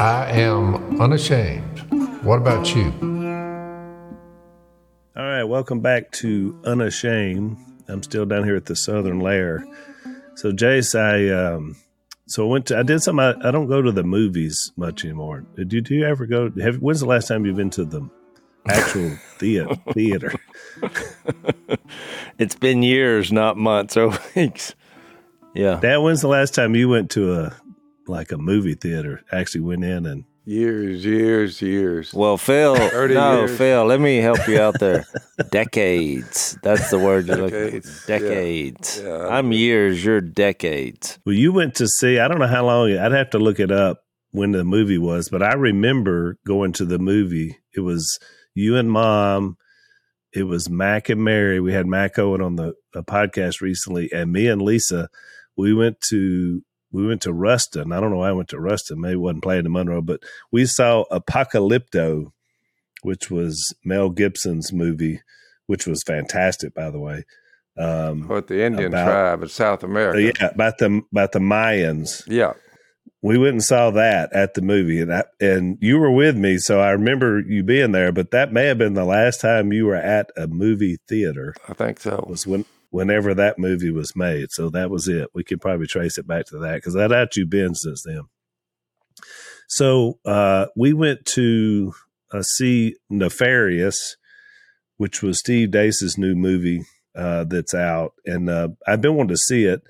I am unashamed. What about you? All right, welcome back to Unashamed. I'm still down here at the Southern Lair. So, Jace, I um, so I went to I did something. I, I don't go to the movies much anymore. Did you, do you ever go? Have, when's the last time you've been to the actual theater? theater? it's been years, not months or weeks. Yeah. Dad, when's the last time you went to a like a movie theater? Actually went in and Years, years, years. Well, Phil, no, years. Phil, let me help you out there. decades. That's the word you're looking for. Decades. Yeah. Yeah, I'm years, you're decades. Well, you went to see, I don't know how long, I'd have to look it up when the movie was, but I remember going to the movie. It was you and mom. It was Mac and Mary. We had Mac Owen on the podcast recently, and me and Lisa. We went to we went to Ruston. I don't know why I went to Ruston. Maybe wasn't playing in Monroe, but we saw Apocalypto, which was Mel Gibson's movie, which was fantastic, by the way. Um, what the Indian about, tribe of South America? Yeah, about the about the Mayans. Yeah, we went and saw that at the movie, and I, and you were with me, so I remember you being there. But that may have been the last time you were at a movie theater. I think so. Was when whenever that movie was made. So that was it. We could probably trace it back to that because that you been since then. So uh, we went to uh, see Nefarious, which was Steve Deace's new movie uh, that's out, and uh, I've been wanting to see it.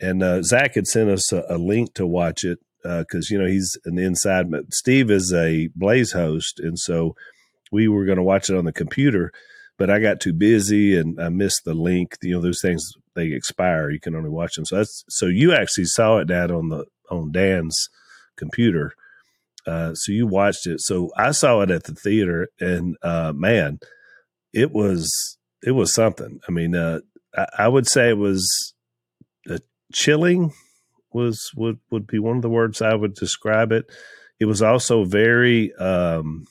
And uh, Zach had sent us a, a link to watch it because uh, you know he's an inside. Steve is a Blaze host, and so we were going to watch it on the computer but I got too busy and I missed the link. You know, those things they expire. You can only watch them. So that's so you actually saw it, Dad, on the on Dan's computer. Uh, so you watched it. So I saw it at the theater, and uh, man, it was it was something. I mean, uh, I, I, would say it was uh, chilling. Was would would be one of the words I would describe it. It was also very um,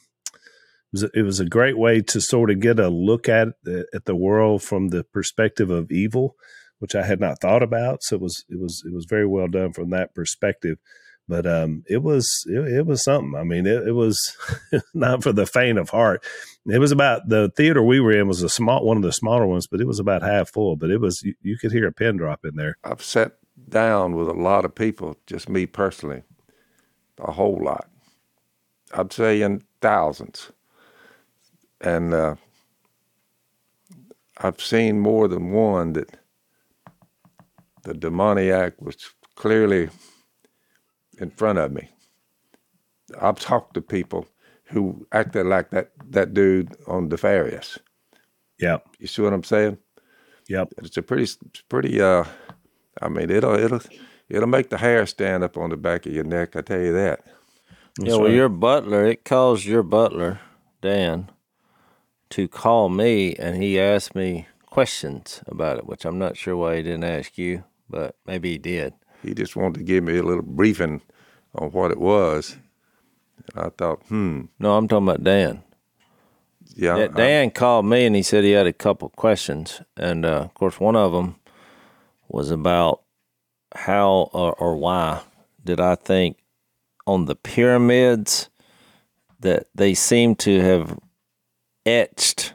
was, it was a great way to sort of get a look at at the world from the perspective of evil, which I had not thought about. So it was it was it was very well done from that perspective. But um, it was it, it, was something. I mean, it, it was not for the faint of heart. It was about the theater we were in was a small one of the smaller ones, but it was about half full. But it was you, you could hear a pin drop in there. I've sat down with a lot of people, just me personally, a whole lot. I'd say in thousands and uh, I've seen more than one that the demoniac was clearly in front of me. I've talked to people who acted like that that dude on Nefarious. Yeah, you see what I'm saying? Yep. It's a pretty, pretty. Uh, I mean, it'll it'll it'll make the hair stand up on the back of your neck. I tell you that. yeah, well, your butler, it calls your butler, Dan, to call me and he asked me questions about it, which I'm not sure why he didn't ask you, but maybe he did. He just wanted to give me a little briefing on what it was. And I thought, hmm. No, I'm talking about Dan. Yeah. Dan I, called me and he said he had a couple questions. And uh, of course, one of them was about how or, or why did I think on the pyramids that they seem to have etched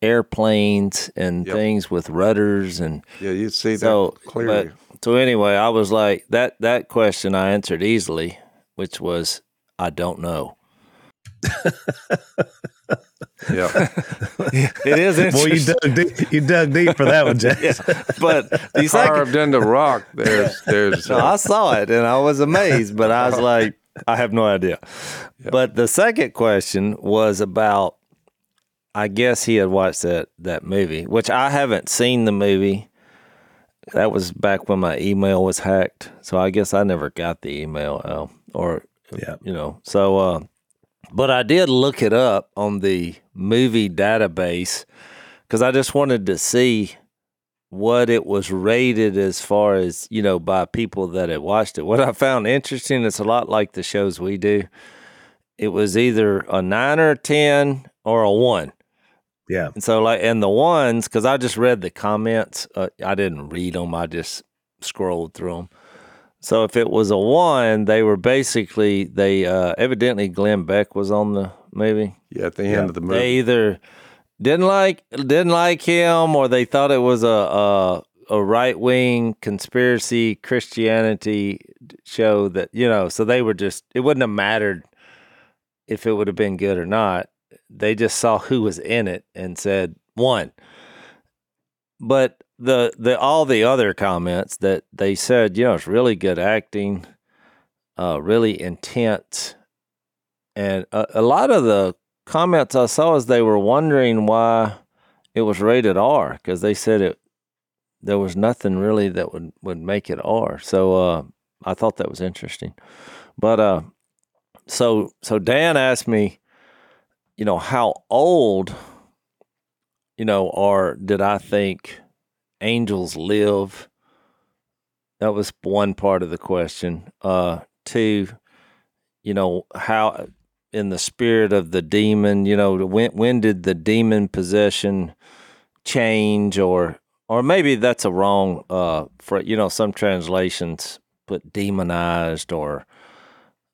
airplanes and yep. things with rudders and yeah, you see so, that clearly. But, so anyway, I was like that. That question I answered easily, which was I don't know. yeah, it is interesting. Well, you dug deep, you dug deep for that one, Jack. yeah, but the carved second, into rock. There's, there's. No, I uh, saw it and I was amazed, but I was like, I have no idea. Yeah. But the second question was about I guess he had watched that that movie, which I haven't seen the movie. That was back when my email was hacked, so I guess I never got the email, uh, or yeah, you know. So, uh, but I did look it up on the movie database because I just wanted to see what it was rated as far as you know by people that had watched it. What I found interesting, it's a lot like the shows we do. It was either a nine or a ten or a one. Yeah. And so, like, and the ones, because I just read the comments, uh, I didn't read them, I just scrolled through them. So if it was a one, they were basically they uh, evidently Glenn Beck was on the movie. Yeah, at the end of the movie. They either didn't like didn't like him, or they thought it was a a, a right wing conspiracy Christianity show that you know. So they were just it wouldn't have mattered if it would have been good or not. They just saw who was in it and said one. But the the all the other comments that they said, you know, it's really good acting, uh, really intense, and a, a lot of the comments I saw is they were wondering why it was rated R because they said it there was nothing really that would would make it R. So uh, I thought that was interesting, but uh, so so Dan asked me, you know, how old, you know, or did I think angels live? That was one part of the question. Uh, two, you know, how in the spirit of the demon, you know, when when did the demon possession change, or or maybe that's a wrong. Uh, for you know, some translations put demonized or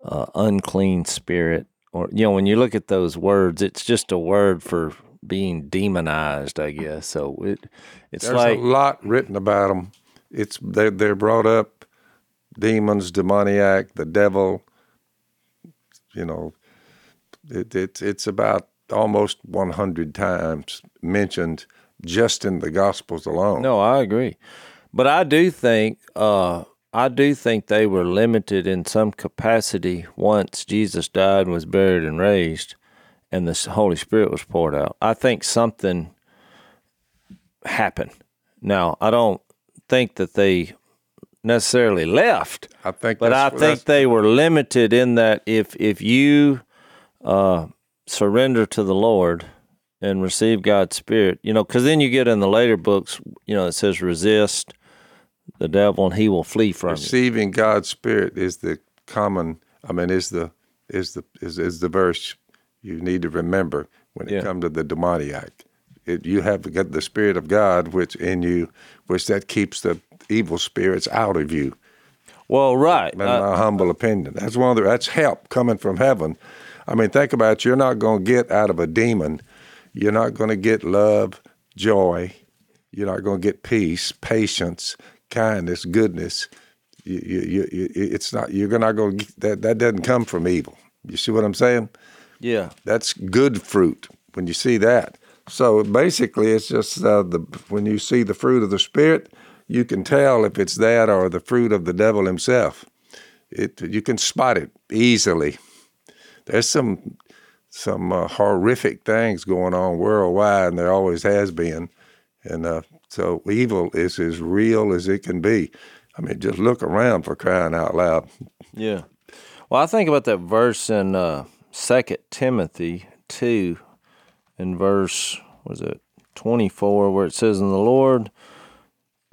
uh, unclean spirit, or you know, when you look at those words, it's just a word for being demonized, I guess. So it it's There's like a lot written about them. It's they're, they're brought up demons, demoniac, the devil. You know, it, it's it's about almost 100 times mentioned just in the Gospels alone. No, I agree. But I do think uh, I do think they were limited in some capacity once Jesus died and was buried and raised and the Holy Spirit was poured out. I think something happened. Now, I don't think that they necessarily left, I think, but I think they were limited in that if if you uh, surrender to the Lord and receive God's Spirit, you know, because then you get in the later books, you know, it says resist the devil and he will flee from you. receiving God's Spirit is the common. I mean, is the is the is, is the verse you need to remember when it Yeah. comes to the demoniac. It, you have got the Spirit of God, which in you, which that keeps the evil spirits out of you. Well, right. in Uh, my humble opinion. That's one of the that's help coming from heaven. I mean, think about it. You're not going to get out of a demon. You're not going to get love, joy. You're not going to get peace, patience, kindness, goodness. You, you, you, it's not. You're not going to that. That doesn't come from evil. You see what I'm saying? yeah. That's good fruit when you see that. So basically, it's just uh, the when you see the fruit of the spirit, you can tell if it's that or the fruit of the devil himself. It you can spot it easily. There's some some uh, horrific things going on worldwide, and there always has been. And uh, so evil is as real as it can be. I mean, just look around for crying out loud. Yeah. Well, I think about that verse in uh, Second Timothy two, in verse was it twenty four, where it says, In the Lord,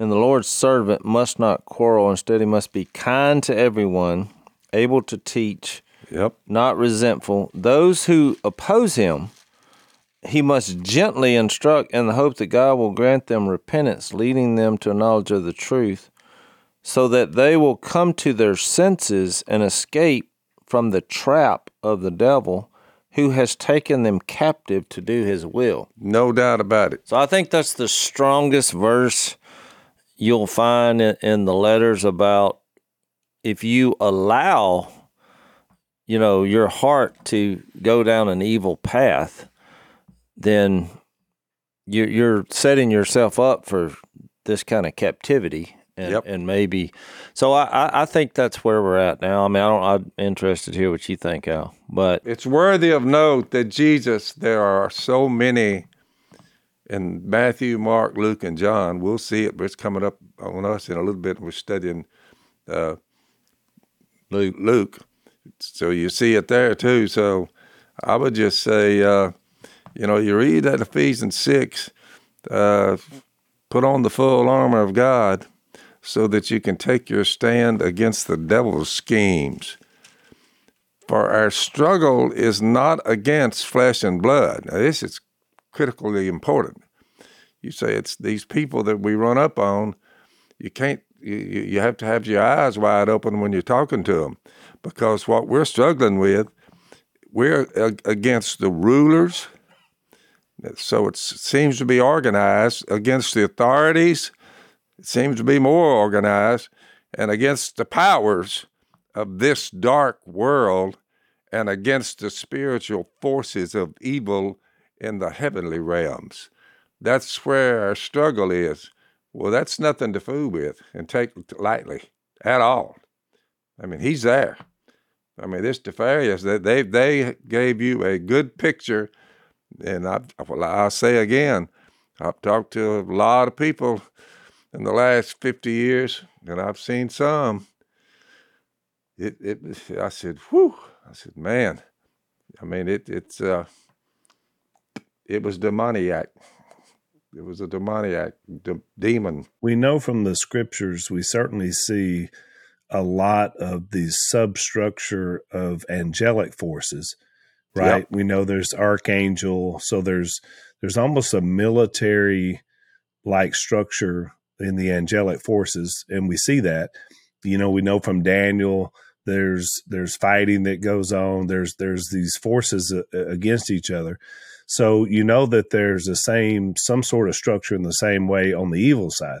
and the Lord's servant must not quarrel; instead, he must be kind to everyone, able to teach, Yep. not resentful. Those who oppose him, he must gently instruct in the hope that God will grant them repentance, leading them to a knowledge of the truth, so that they will come to their senses and escape from the trap of the devil who has taken them captive to do his will. No doubt about it. So I think that's the strongest verse you'll find in, the letters about if you allow, you know, your heart to go down an evil path, then you're, you're setting yourself up for this kind of captivity. And, Yep. and maybe, so I, I, I think that's where we're at now. I mean, I don't, I'm interested to hear what you think, Al. But It's worthy of note that Jesus, there are so many in Matthew, Mark, Luke, and John. We'll see it, but it's coming up on us in a little bit. We're studying uh, Luke. Luke. So you see it there too. So I would just say, uh, you know, you read that Ephesians 6, uh, put on the full armor of God so that you can take your stand against the devil's schemes. For our struggle is not against flesh and blood. Now, this is critically important. You say it's these people that we run up on. You can't you, you have to have your eyes wide open when you're talking to them, because what we're struggling with, we're against the rulers. So it seems to be organized against the authorities. It seems to be more organized and against the powers of this dark world and against the spiritual forces of evil in the heavenly realms. That's where our struggle is. Well, that's nothing to fool with and take lightly at all. I mean, he's there. I mean, this Nefarious, they, they, they gave you a good picture. And I, well, I'll say again, I've talked to a lot of people in the last 50 years, and I've seen some. It, it, I said, whew, I said, man, I mean, it, it's, uh, it was demoniac. It was a demoniac de- demon. We know from the scriptures, we certainly see a lot of the substructure of angelic forces, right? Yep. We know there's archangel, so there's there's almost a military like structure in the angelic forces, and we see that. You know, we know from Daniel there's there's fighting that goes on. There's there's these forces uh, against each other. So you know that there's the same some sort of structure in the same way on the evil side.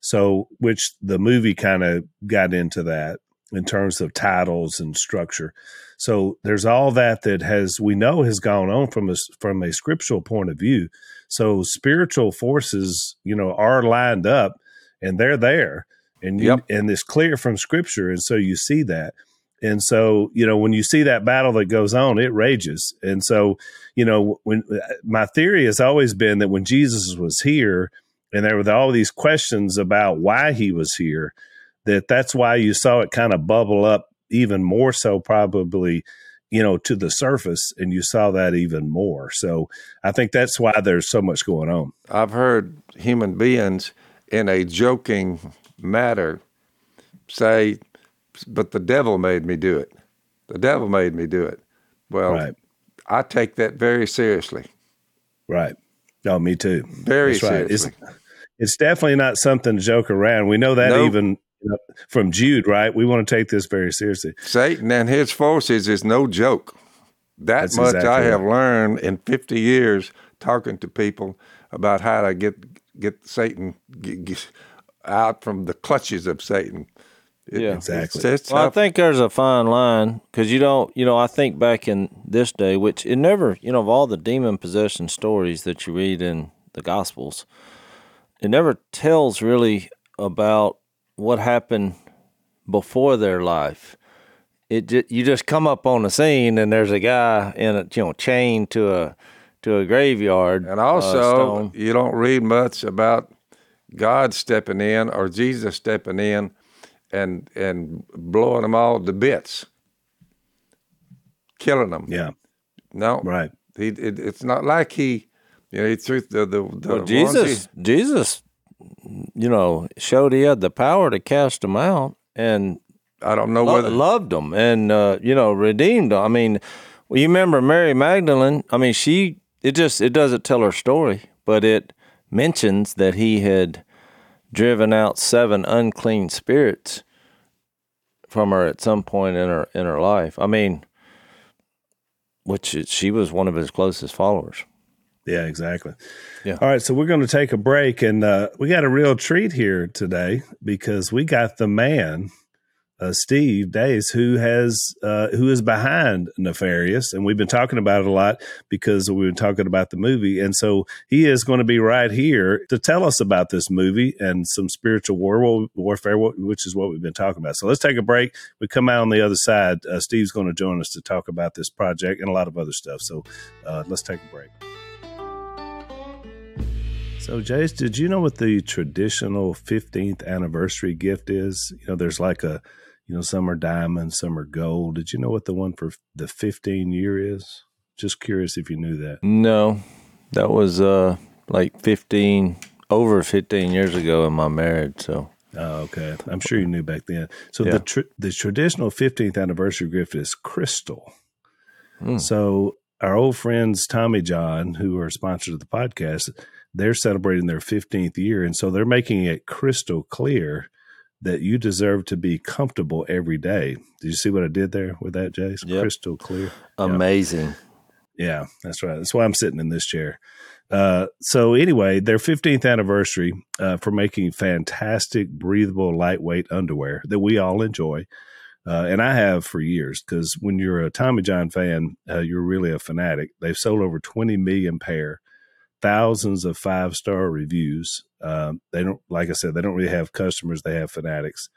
So which the movie kind of got into that in terms of titles and structure. So there's all that that has we know has gone on from a from a scriptural point of view. So spiritual forces, you know, are lined up and they're there and you, yep. and it's clear from scripture and so you see that and so you know when you see that battle that goes on it rages and so you know when my theory has always been that when jesus was here and there were all these questions about why he was here that that's why you saw it kind of bubble up even more so probably you know to the surface and you saw that even more so i think that's why there's so much going on i've heard human beings in a joking matter say, but the devil made me do it. The devil made me do it. Well, right. I take that very seriously. Right. Oh, me too. Very That's seriously. Right. It's, it's, definitely not something to joke around. We know that nope. even from Jude, right? We want to take this very seriously. Satan and his forces is no joke. That That's much exactly I have right. learned in 50 years talking to people about how to get get Satan get, get out from the clutches of Satan. It, yeah, exactly. It's, it's well, I think there's a fine line because you don't, you know, I think back in this day, which it never, you know, of all the demon possession stories that you read in the Gospels, it never tells really about what happened before their life. It just, you just come up on the scene and there's a guy in a you know chained to a to a graveyard. And also, uh, you don't read much about God stepping in or Jesus stepping in and and blowing them all to bits, killing them. Yeah. No. Right. He. It, it's not like he. You know, he threw the the, the well, Jesus. He, Jesus. You know, showed he had the power to cast them out, and I don't know lo- whether loved them and uh, you know redeemed them. I mean, well, you remember Mary Magdalene? I mean, she it just it doesn't tell her story, but it mentions that he had driven out seven unclean spirits from her at some point in her in her life. I mean, which she was one of his closest followers. Yeah, exactly. Yeah. All right, so we're going to take a break, and uh, we got a real treat here today because we got the man uh, Steve Deace, who has uh, who is behind Nefarious, and we've been talking about it a lot because we've been talking about the movie, and so he is going to be right here to tell us about this movie and some spiritual war, warfare, which is what we've been talking about. So let's take a break. We come out on the other side. Uh, Steve's going to join us to talk about this project and a lot of other stuff. So uh, let's take a break. So, Jace, did you know what the traditional 15th anniversary gift is? You know, there's like a you know, some are diamond, some are gold. Did you know what the one for the 15 year is? Just curious if you knew that. No, that was uh like 15 over 15 years ago in my marriage. So. Oh, okay. I'm sure you knew back then. So yeah. the tr- the traditional 15th anniversary gift is crystal. Mm. So our old friends Tommy John, who are sponsors of the podcast, they're celebrating their 15th year, and so they're making it crystal clear that you deserve to be comfortable every day. Did you see what I did there with that, Jace? Yep. Crystal clear. Amazing. Yeah, that's right. That's why I'm sitting in this chair. Uh, so anyway, their 15th anniversary uh, for making fantastic, breathable, lightweight underwear that we all enjoy, uh, and I have for years. Because when you're a Tommy John fan, uh, you're really a fanatic. They've sold over 20 million pair, thousands of five star reviews. Um, they don't, like I said, they don't really have customers; they have fanatics,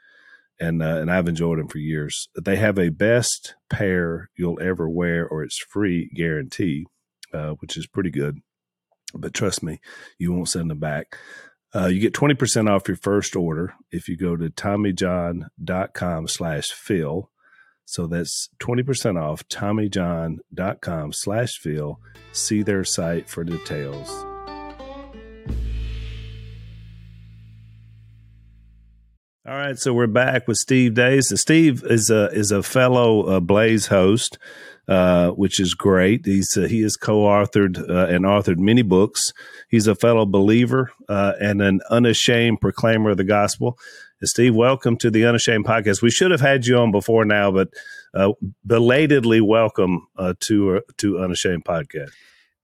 and uh, and I've enjoyed them for years. They have a best pair you'll ever wear, or it's free guarantee, uh, which is pretty good but trust me, you won't send them back. Uh, you get 20% off your first order if you go to TommyJohn.com slash Phil. So that's 20% off TommyJohn.com slash Phil. See their site for details. All right, so we're back with Steve Deace. Steve is a is a fellow uh, Blaze host uh, which is great. He's uh, he has co-authored uh, and authored many books. He's a fellow believer uh, and an unashamed proclaimer of the gospel. Steve, welcome to the Unashamed podcast. We should have had you on before now, but uh, belatedly welcome to to Unashamed podcast.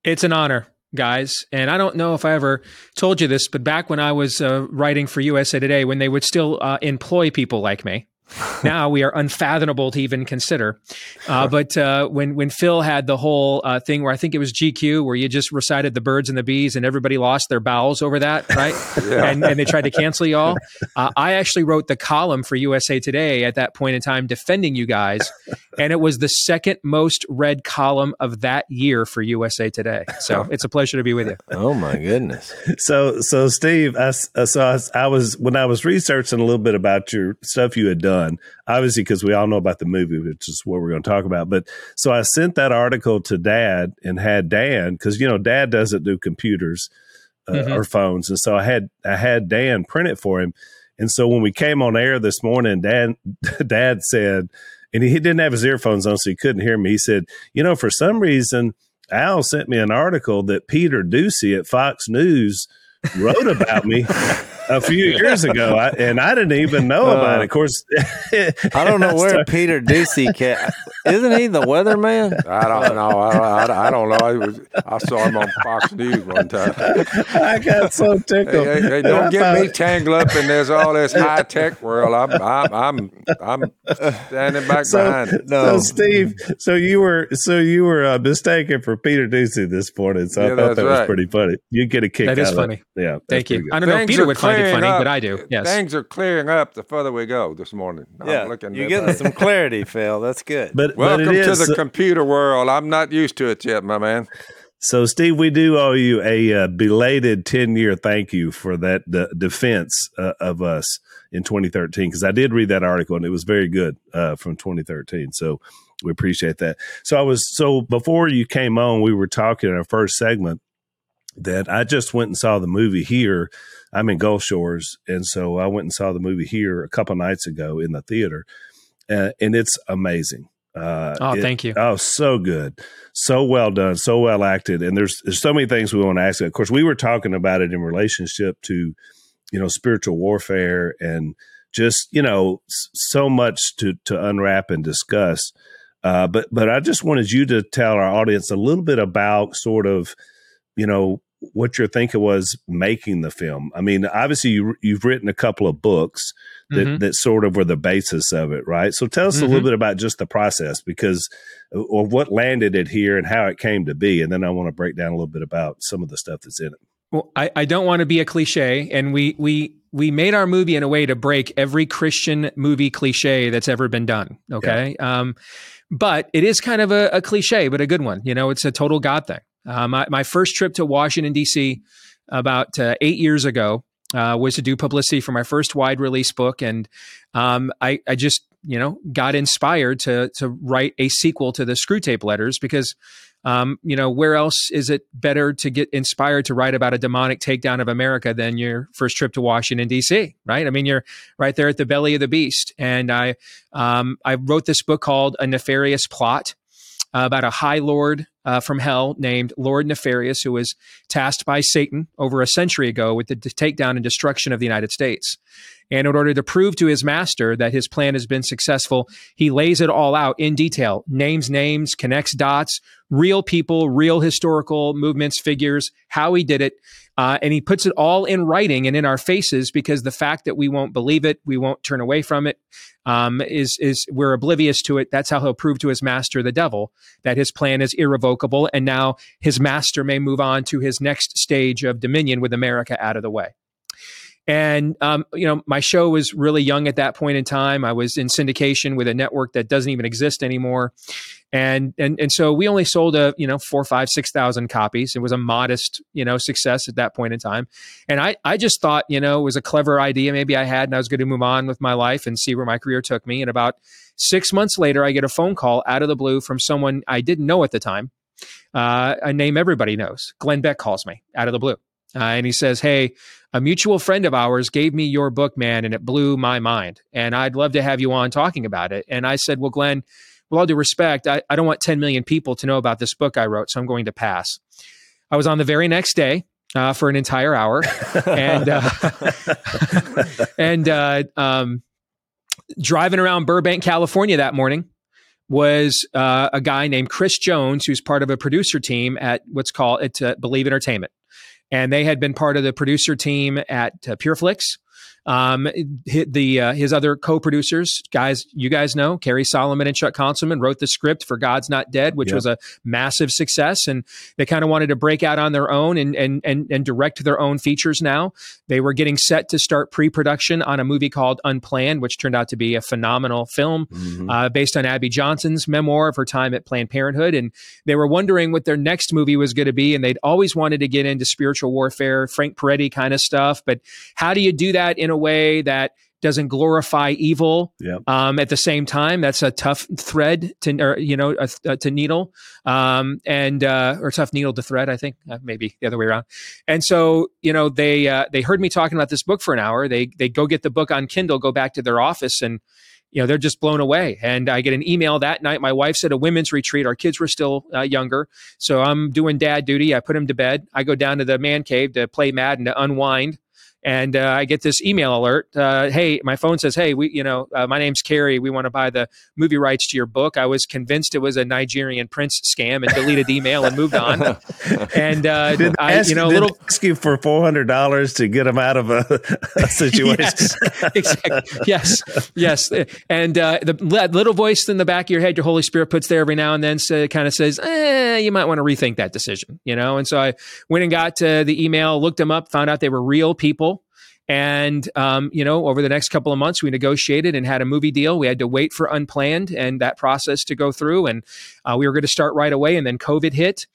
It's an honor guys. And I don't know if I ever told you this, but back when I was uh, writing for USA Today, when they would still uh, employ people like me, now we are unfathomable to even consider. Uh, but uh, when when Phil had the whole uh, thing where I think it was GQ where you just recited the birds and the bees and everybody lost their bowels over that, right? yeah. and, and, they tried to cancel you all. Uh, I actually wrote the column for USA Today at that point in time defending you guys, and it was the second most read column of that year for USA Today. So it's a pleasure to be with you. Oh my goodness! So so Steve, I, so I, I was when I was researching a little bit about your stuff you had done done. Obviously, because we all know about the movie, which is what we're going to talk about. But so I sent that article to Dad and had Dan because you know Dad doesn't do computers uh, mm-hmm. or phones, and so I had I had Dan print it for him. And so when we came on air this morning, Dad Dad said, and he didn't have his earphones on, so he couldn't hear me. He said, you know, for some reason. Al sent me an article that Peter Doocy at Fox News wrote about me a few years ago, I, and I didn't even know uh, about it. Of course, I don't know where Peter Doocy cat isn't he the weatherman? I don't know. I, I, I don't know. I, was, I saw him on Fox News one time. I got so tickled. Hey, hey, hey don't get me tangled up in this all this high tech world. I'm I'm I'm I'm standing back so, behind it. No, so Steve. So you were so you were uh, mistaken for Peter Doocy this morning. So yeah, I thought that right. was pretty funny. You get a kick. That is funny. It. Yeah, thank you. I don't know Peter would find it funny, up. but I do. Yes, things are clearing up the further we go this morning. Yeah, you're getting some clarity, Phil. That's good. But welcome but to the computer world. I'm not used to it yet, my man. So, Steve, we do owe you a uh, belated 10 year thank you for that uh, defense uh, of us in 2013, because I did read that article and it was very good uh, from 2013. So, we appreciate that. So, I was, so before you came on, we were talking in our first segment that I just went and saw the movie here. I'm in Gulf Shores. And so I went and saw the movie here a couple nights ago in the theater. Uh, and it's amazing. Uh, oh, it, thank you. Oh, so good, so well done, so well acted. And there's there's so many things we want to ask. Of course, we were talking about it in relationship to, you know, spiritual warfare and just you know so much to to unwrap and discuss. Uh, but but I just wanted you to tell our audience a little bit about sort of, you know, what your thinking was making the film. I mean, obviously you you've written a couple of books that, mm-hmm. that sort of were the basis of it, right? So tell us mm-hmm. a little mm-hmm. bit about just the process because or what landed it here and how it came to be. And then I want to break down a little bit about some of the stuff that's in it. Well, I, I don't want to be a cliche, and we we we made our movie in a way to break every Christian movie cliche that's ever been done. Okay. Yeah. Um, but it is kind of a, a, cliche, but a good one. You know, it's a total God thing. Uh, my, my first trip to Washington, D.C., about uh, eight years ago, uh, was to do publicity for my first wide release book, and um, I, I just you know got inspired to to write a sequel to the Screwtape Letters because um, you know where else is it better to get inspired to write about a demonic takedown of America than your first trip to Washington D.C. Right? I mean, you're right there at the belly of the beast, and I um, I wrote this book called A Nefarious Plot uh, about a high lord uh, from hell named Lord Nefarious, who was tasked by Satan over a century ago with the takedown and destruction of the United States. And in order to prove to his master that his plan has been successful, he lays it all out in detail names names, connects dots, real people, real historical movements, figures, how he did it. Uh, and he puts it all in writing and in our faces because the fact that we won't believe it, we won't turn away from it, um, is is we're oblivious to it. That's how he'll prove to his master, the devil, that his plan is irrevocable, and now his master may move on to his next stage of dominion with America out of the way. And um, you know, my show was really young at that point in time. I was in syndication with a network that doesn't even exist anymore, and and and so we only sold a you know four, five, six thousand copies. It was a modest you know success at that point in time. And I I just thought you know it was a clever idea maybe I had, and I was going to move on with my life and see where my career took me. And about six months later, I get a phone call out of the blue from someone I didn't know at the time, uh, a name everybody knows. Glenn Beck calls me out of the blue. Uh, and he says, Hey, a mutual friend of ours gave me your book, man, and it blew my mind. And I'd love to have you on talking about it. And I said, Well, Glenn, with all due respect, I, I don't want 10 million people to know about this book I wrote, so I'm going to pass. I was on the very next day uh, for an entire hour. and uh, and uh, um, driving around Burbank, California that morning was uh, a guy named Chris Jones, who's part of a producer team at what's called at uh, Believe Entertainment and they had been part of the producer team at uh, PureFlix. Um, the uh, his other co-producers, guys, you guys know, Cary Solomon and Chuck Konzelman wrote the script for God's Not Dead, which yep. was a massive success, and they kind of wanted to break out on their own and and and and direct their own features. Now they were getting set to start pre-production on a movie called Unplanned, which turned out to be a phenomenal film mm-hmm. uh, based on Abby Johnson's memoir of her time at Planned Parenthood, and they were wondering what their next movie was going to be, and they'd always wanted to get into spiritual warfare, Frank Peretti kind of stuff, but how do you do that in a way that doesn't glorify evil. Yep. Um, at the same time, that's a tough thread to, or, you know, uh, to needle, um, and uh, or tough needle to thread. I think uh, maybe the other way around. And so, you know, they uh, they heard me talking about this book for an hour. They they go get the book on Kindle, go back to their office, and you know they're just blown away. And I get an email that night. My wife's at a women's retreat. Our kids were still uh, younger, so I'm doing dad duty. I put them to bed. I go down to the man cave to play Madden to unwind and uh, I get this email alert. Uh, hey, my phone says, "Hey, we, you know, uh, my name's Cary. We want to buy the movie rights to your book." I was convinced it was a Nigerian prince scam and deleted the email and moved on. and uh, did I, ask, you know, little ask you for four hundred dollars to get him out of a, a situation. yes, exactly. yes, yes. And uh, the little voice in the back of your head, your Holy Spirit puts there every now and then, so kind of says, eh, "You might want to rethink that decision." You know. And so I went and got uh, the email, looked them up, found out they were real people and, um, you know, over the next couple of months, we negotiated and had a movie deal. We had to wait for Unplanned and that process to go through. And uh, we were going to start right away. And then COVID hit.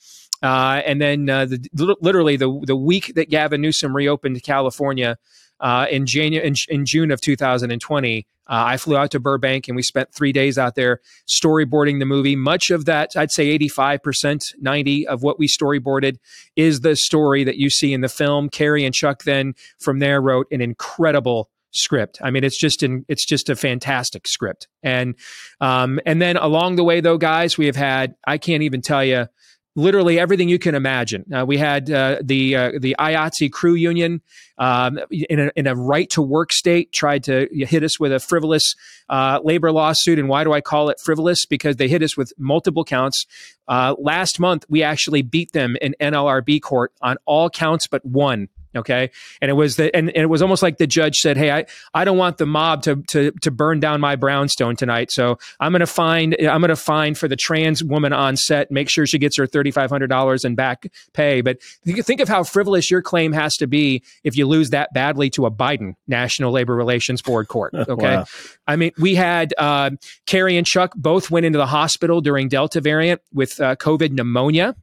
Uh, and then uh, the, literally the, the week that Gavin Newsom reopened California, uh, in January in, in, June of 2020. Uh, I flew out to Burbank and we spent three days out there storyboarding the movie. Much of that, I'd say 85%, 90 of what we storyboarded is the story that you see in the film. Cary and Chuck then from there wrote an incredible script. I mean, it's just in, it's just a fantastic script. And um, and then along the way, though, guys, we have had I can't even tell you literally everything you can imagine. Uh, we had uh, the uh, the IATSE crew union um, in, a, in a right to work state tried to hit us with a frivolous uh, labor lawsuit. And why do I call it frivolous? Because they hit us with multiple counts. Uh, last month, we actually beat them in NLRB court on all counts but one. Okay. And it was the, and, and, it was almost like the judge said, Hey, I, I don't want the mob to, to, to burn down my brownstone tonight. So I'm going to find, I'm going to find for the trans woman on set, make sure she gets her $3,500 in back pay. But think of how frivolous your claim has to be if you lose that badly to a Biden National Labor Relations Board court. Okay. wow. I mean, we had, uh, Cary and Chuck both went into the hospital during Delta variant with uh, COVID pneumonia.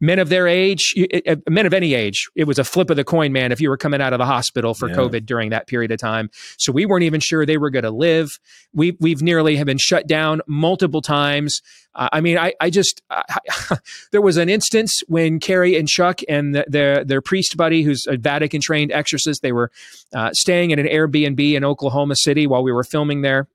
Men of their age, uh, men of any age, it was a flip of the coin, man, if you were coming out of the hospital for yeah. COVID during that period of time. So we weren't even sure they were going to live. We, we've nearly have been shut down multiple times. Uh, I mean, I, I just, I, there was an instance when Cary and Chuck and the, their, their priest buddy, who's a Vatican trained exorcist, they were uh, staying in an Airbnb in Oklahoma City while we were filming there.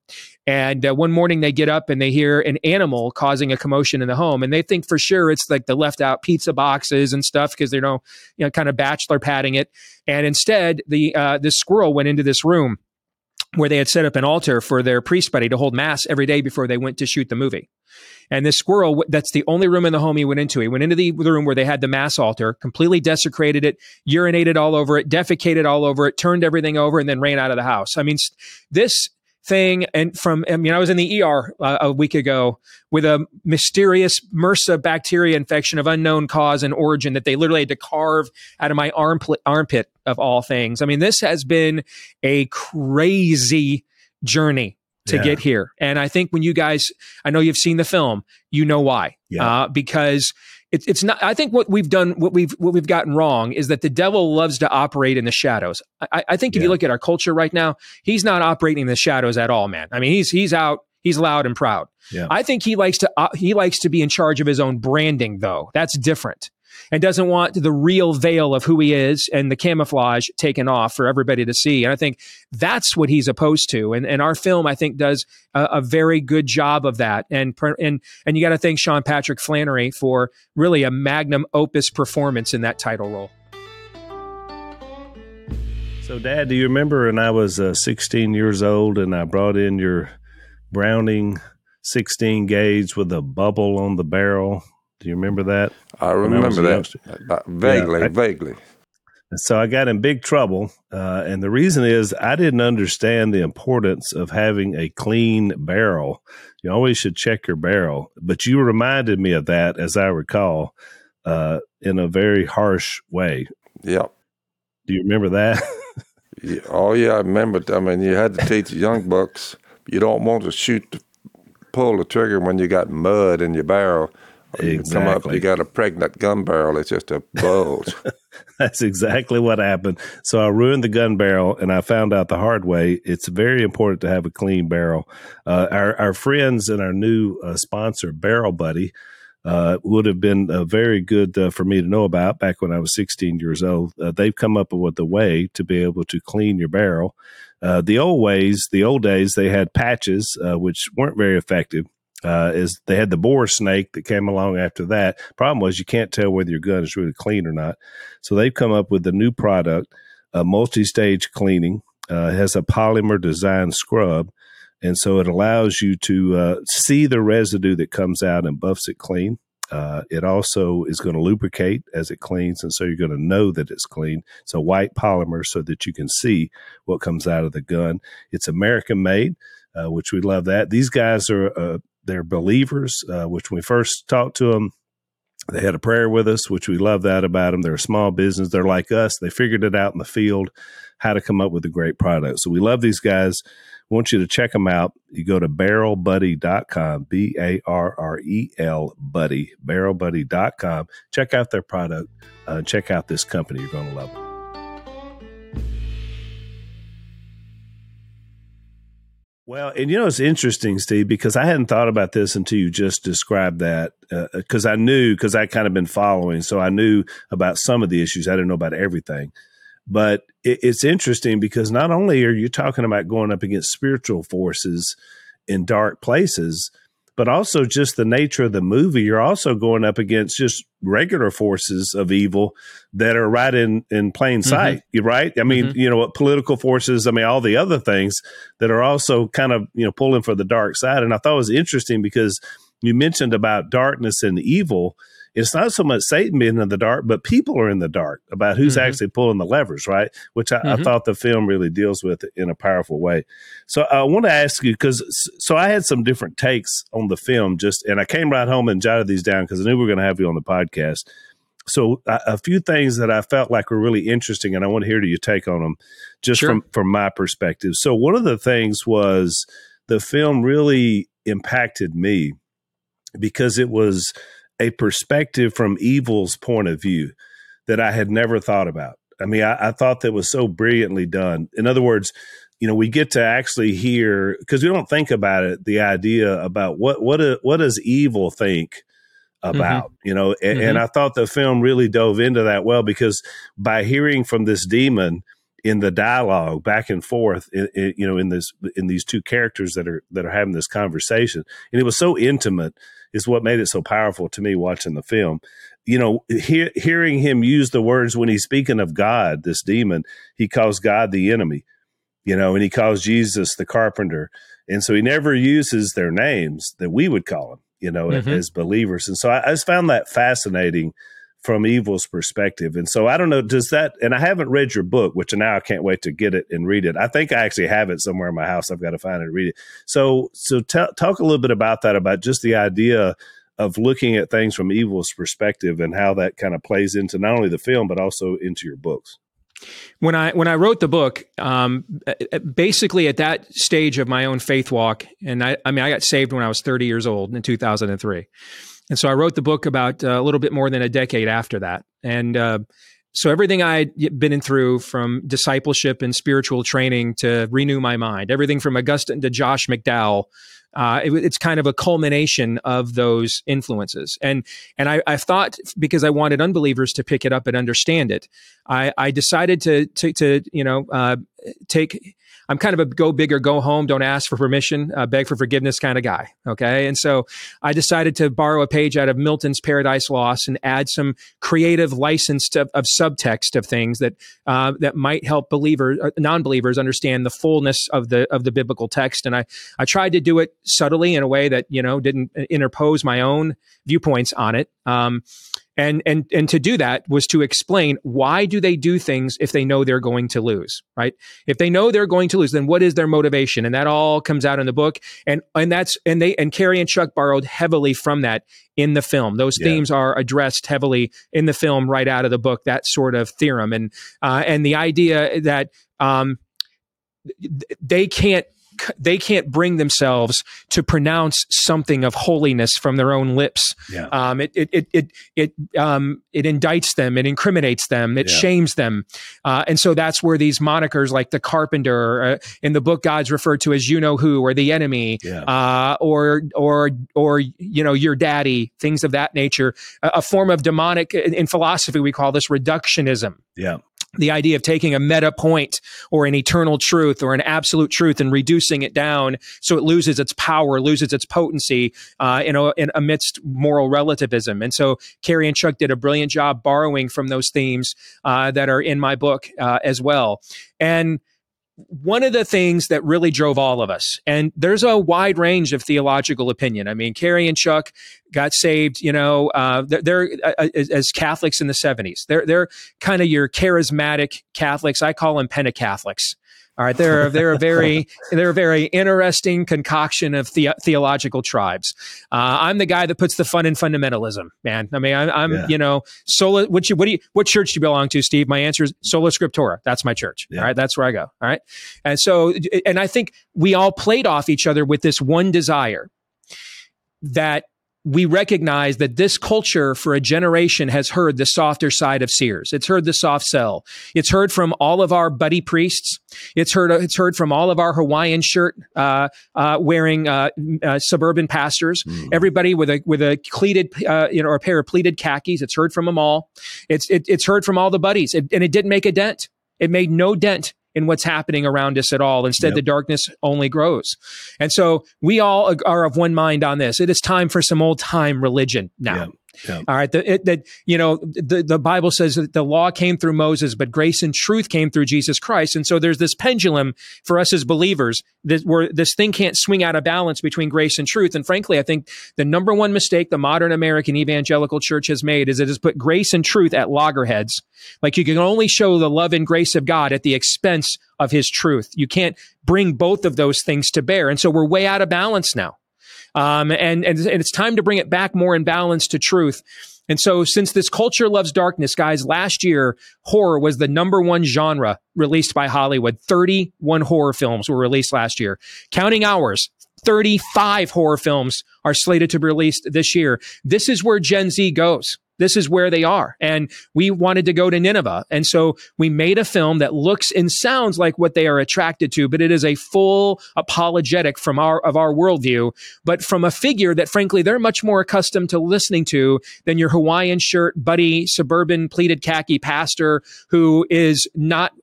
And uh, one morning they get up and they hear an animal causing a commotion in the home, and they think for sure it's like the left out pizza boxes and stuff because they're no, you know, kind of bachelor padding it. And instead, the uh, squirrel went into this room where they had set up an altar for their priest buddy to hold mass every day before they went to shoot the movie. And this squirrel, that's the only room in the home he went into. He went into the, room where they had the mass altar, completely desecrated it, urinated all over it, defecated all over it, turned everything over, and then ran out of the house. I mean, this thing and from i mean i was in the er uh, a week ago with a mysterious mrsa bacteria infection of unknown cause and origin that they literally had to carve out of my armpit armpit of all things. I mean this has been a crazy journey to Yeah. get here. And i think when you guys i know you've seen the film you know why. Yeah. uh, because it, it's not i think what we've done what we've what we've gotten wrong is that the devil loves to operate in the shadows. I, I think if you look at our culture right now he's not operating in the shadows at all man. I mean he's he's out he's loud and proud. Yeah. i think he likes to uh, he likes to be in charge of his own branding though. That's different and doesn't want the real veil of who he is and the camouflage taken off for everybody to see. And i think that's what he's opposed to. And, and our film i think does a, a very good job of that. And and and you got to thank Sean Patrick Flanery for really a magnum opus performance in that title role. So, Dad, do you remember when I was uh, 16 years old and I brought in your Browning 16 gauge with a bubble on the barrel? Do you remember that? I I remember a that youngster. Uh, vaguely, Yeah, I- vaguely. So I got in big trouble. Uh, and the reason is I didn't understand the importance of having a clean barrel. You always should check your barrel. But you reminded me of that, as I recall, uh, in a very harsh way. Yep. Do you remember that? Yeah, oh yeah, I remember. I mean, you had to teach young bucks. You don't want to shoot, the, pull the trigger when you got mud in your barrel. You come up, Exactly. you got a pregnant gun barrel. It's just a bulge. That's exactly what happened. So I ruined the gun barrel, and I found out the hard way. It's very important to have a clean barrel. Uh, our our friends and our new uh, sponsor, Barrel Buddy, uh, would have been uh, very good uh, for me to know about back when I was 16 years old. Uh, they've come up with a way to be able to clean your barrel. Uh, the old ways, the old days, they had patches uh, which weren't very effective. Uh, is they had the BoreSnake that came along after that. Problem was you can't tell whether your gun is really clean or not. So they've come up with a new product, a multi-stage cleaning. Uh, has a polymer design scrub, and so it allows you to uh, see the residue that comes out and buffs it clean. Uh, it also is going to lubricate as it cleans, and so you're going to know that it's clean. It's a white polymer so that you can see what comes out of the gun. It's American made, uh, which we love that. These guys are uh, they're believers, uh, which we first talked to them, they had a prayer with us, which we love that about them. They're a small business. They're like us. They figured it out in the field how to come up with a great product. So we love these guys. We want you to check them out. You go to barrelbuddy.com, B A R R E L buddy, barrelbuddy.com. Check out their product. Uh, check out this company. You're going to love them. Well, and you know, it's interesting, Steve, because I hadn't thought about this until you just described that. Uh, because I knew, because I kind of been following, so I knew about some of the issues. I didn't know about everything. But it, it's interesting because not only are you talking about going up against spiritual forces in dark places, but also just the nature of the movie. You're also going up against just regular forces of evil that are right in in plain sight. You're right. I mean, Mhm. you know, what political forces. I mean, all the other things that are also kind of you know pulling for the dark side. And I thought it was interesting because you mentioned about darkness and evil. It's not so much Satan being in the dark, but people are in the dark about who's Mhm. actually pulling the levers, right? Which I, I Mhm. thought the film really deals with in a powerful way. So I want to ask you because so I had some different takes on the film, just and I came right home and jotted these down because I knew we were going to have you on the podcast. So a, a few things that I felt like were really interesting, and I want to hear your take on them, just Sure. from from my perspective. So one of the things was the film really impacted me because it was a perspective from evil's point of view that I had never thought about. I mean, I, I thought that was so brilliantly done. In other words, you know, we get to actually hear because we don't think about it. The idea about what what a, what does evil think mm-hmm. about? You know, and, and I thought the film really dove into that well because by hearing from this demon, in the dialogue back and forth, in, in, you know, in this in these two characters that are that are having this conversation, and it was so intimate. Is what made it so powerful to me watching the film. You know, he- hearing him use the words when he's speaking of God, this demon, he calls God the enemy, you know, and he calls Jesus the carpenter. And so he never uses their names that we would call them, you know, Mhm. as believers. And so I, I just found that fascinating from evil's perspective. And so I don't know, does that, and I haven't read your book, which now I can't wait to get it and read it. I think I actually have it somewhere in my house. I've got to find it and read it. So, so t- talk a little bit about that, about just the idea of looking at things from evil's perspective and how that kind of plays into not only the film, but also into your books. when I when I wrote the book, um, basically at that stage of my own faith walk, and I, I mean, I got saved when I was 30 years old in 2003, and so I wrote the book about uh, a little bit more than a decade after that, and uh, so everything I'd been through from discipleship and spiritual training to renew my mind, everything from Augustine to Josh McDowell. Uh, it, it's kind of a culmination of those influences, and and I, I thought because I wanted unbelievers to pick it up and understand it, I, I decided to, to, to you know, uh, take. I'm kind of a go big or go home, don't ask for permission, uh, beg for forgiveness kind of guy. Okay, and so I decided to borrow a page out of Milton's Paradise Lost and add some creative license of, of subtext of things that uh, that might help believers, uh, non-believers, understand the fullness of the of the biblical text. And I I tried to do it subtly in a way that you know didn't interpose my own viewpoints on it. Um, and and and to do that was to explain why do they do things if they know they're going to lose right? If they know they're going to lose then what is their motivation? And that all comes out in the book. And and that's and they and Cary and Chuck borrowed heavily from that in the film. Those Yeah. themes are addressed heavily in the film right out of the book that sort of theorem. And uh, and the idea that um, they can't they can't bring themselves to pronounce something of holiness from their own lips Yeah. um, it it it it it, um, it indicts them, it incriminates them, it Yeah. shames them, uh, and so that's where these monikers like the carpenter uh, in the book God's referred to as you know who or the enemy, Yeah. uh, or or or you know your daddy, things of that nature. A, a form of demonic in, in philosophy we call this reductionism Yeah. The idea of taking a meta point or an eternal truth or an absolute truth and reducing it down so it loses its power, loses its potency, uh, in, amidst moral relativism. And so Cary and Chuck did a brilliant job borrowing from those themes uh, that are in my book uh, as well. And one of the things that really drove all of us, and there's a wide range of theological opinion. I mean, Cary and Chuck got saved, you know, uh, they're, they're uh, as as Catholics in the 70s. They're they're kind of your charismatic Catholics. I call them Pentacatholics. All right, they're they're a very they're a very interesting concoction of the, theological tribes. Uh, I'm the guy that puts the fun in fundamentalism, man. I mean, I'm, I'm Yeah. you know sola. What you what do you what church do you belong to, Steve? My answer is sola scriptura. That's my church. Yeah. All right, that's where I go. All right, and so and I think we all played off each other with this one desire that we recognize that this culture for a generation has heard the softer side of Sears. It's heard the soft sell. It's heard from all of our buddy priests. It's heard. It's heard from all of our Hawaiian shirt uh, uh, wearing uh, uh, suburban pastors. Mm. Everybody with a with a pleated, uh, you know, or a pair of pleated khakis. It's heard from them all. It's it, it's heard from all the buddies, it, and it didn't make a dent. It made no dent in what's happening around us at all. Instead, Yep. the darkness only grows. And so we all are of one mind on this. It is time for some old time religion now. Yeah. Yeah. All right. The, it, that, you know, the, the Bible says that the law came through Moses, but grace and truth came through Jesus Christ. And so there's this pendulum for us as believers that where this thing can't swing out of balance between grace and truth. And frankly, I think the number one mistake the modern American evangelical church has made is it has put grace and truth at loggerheads. Like you can only show the love and grace of God at the expense of his truth. You can't bring both of those things to bear. And so we're way out of balance now. Um, and, and, and it's time to bring it back more in balance to truth. And so, since this culture loves darkness, guys, last year, horror was the number one genre released by Hollywood. 31 horror films were released last year. Counting hours, 35 horror films are slated to be released this year. This is where Gen Z goes. This is where they are. And we wanted to go to Nineveh. And so we made a film that looks and sounds like what they are attracted to, but it is a full apologetic from our, of our worldview, but from a figure that frankly they're much more accustomed to listening to than your Hawaiian shirt, buddy, suburban pleated khaki pastor who is not,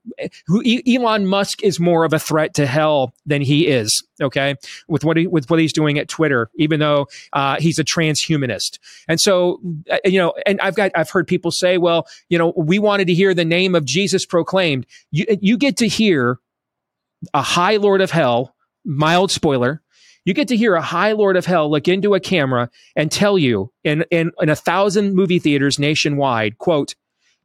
who Elon Musk is more of a threat to hell than he is. Okay. With what he, with what he's doing at Twitter, even though, uh, he's a transhumanist. And so, uh, you know, and I've got, I've heard people say, well, you know, we wanted to hear the name of Jesus proclaimed. You, you get to hear a high lord of hell, mild spoiler, you get to hear a high lord of hell look into a camera and tell you in, in, in a thousand movie theaters nationwide, quote,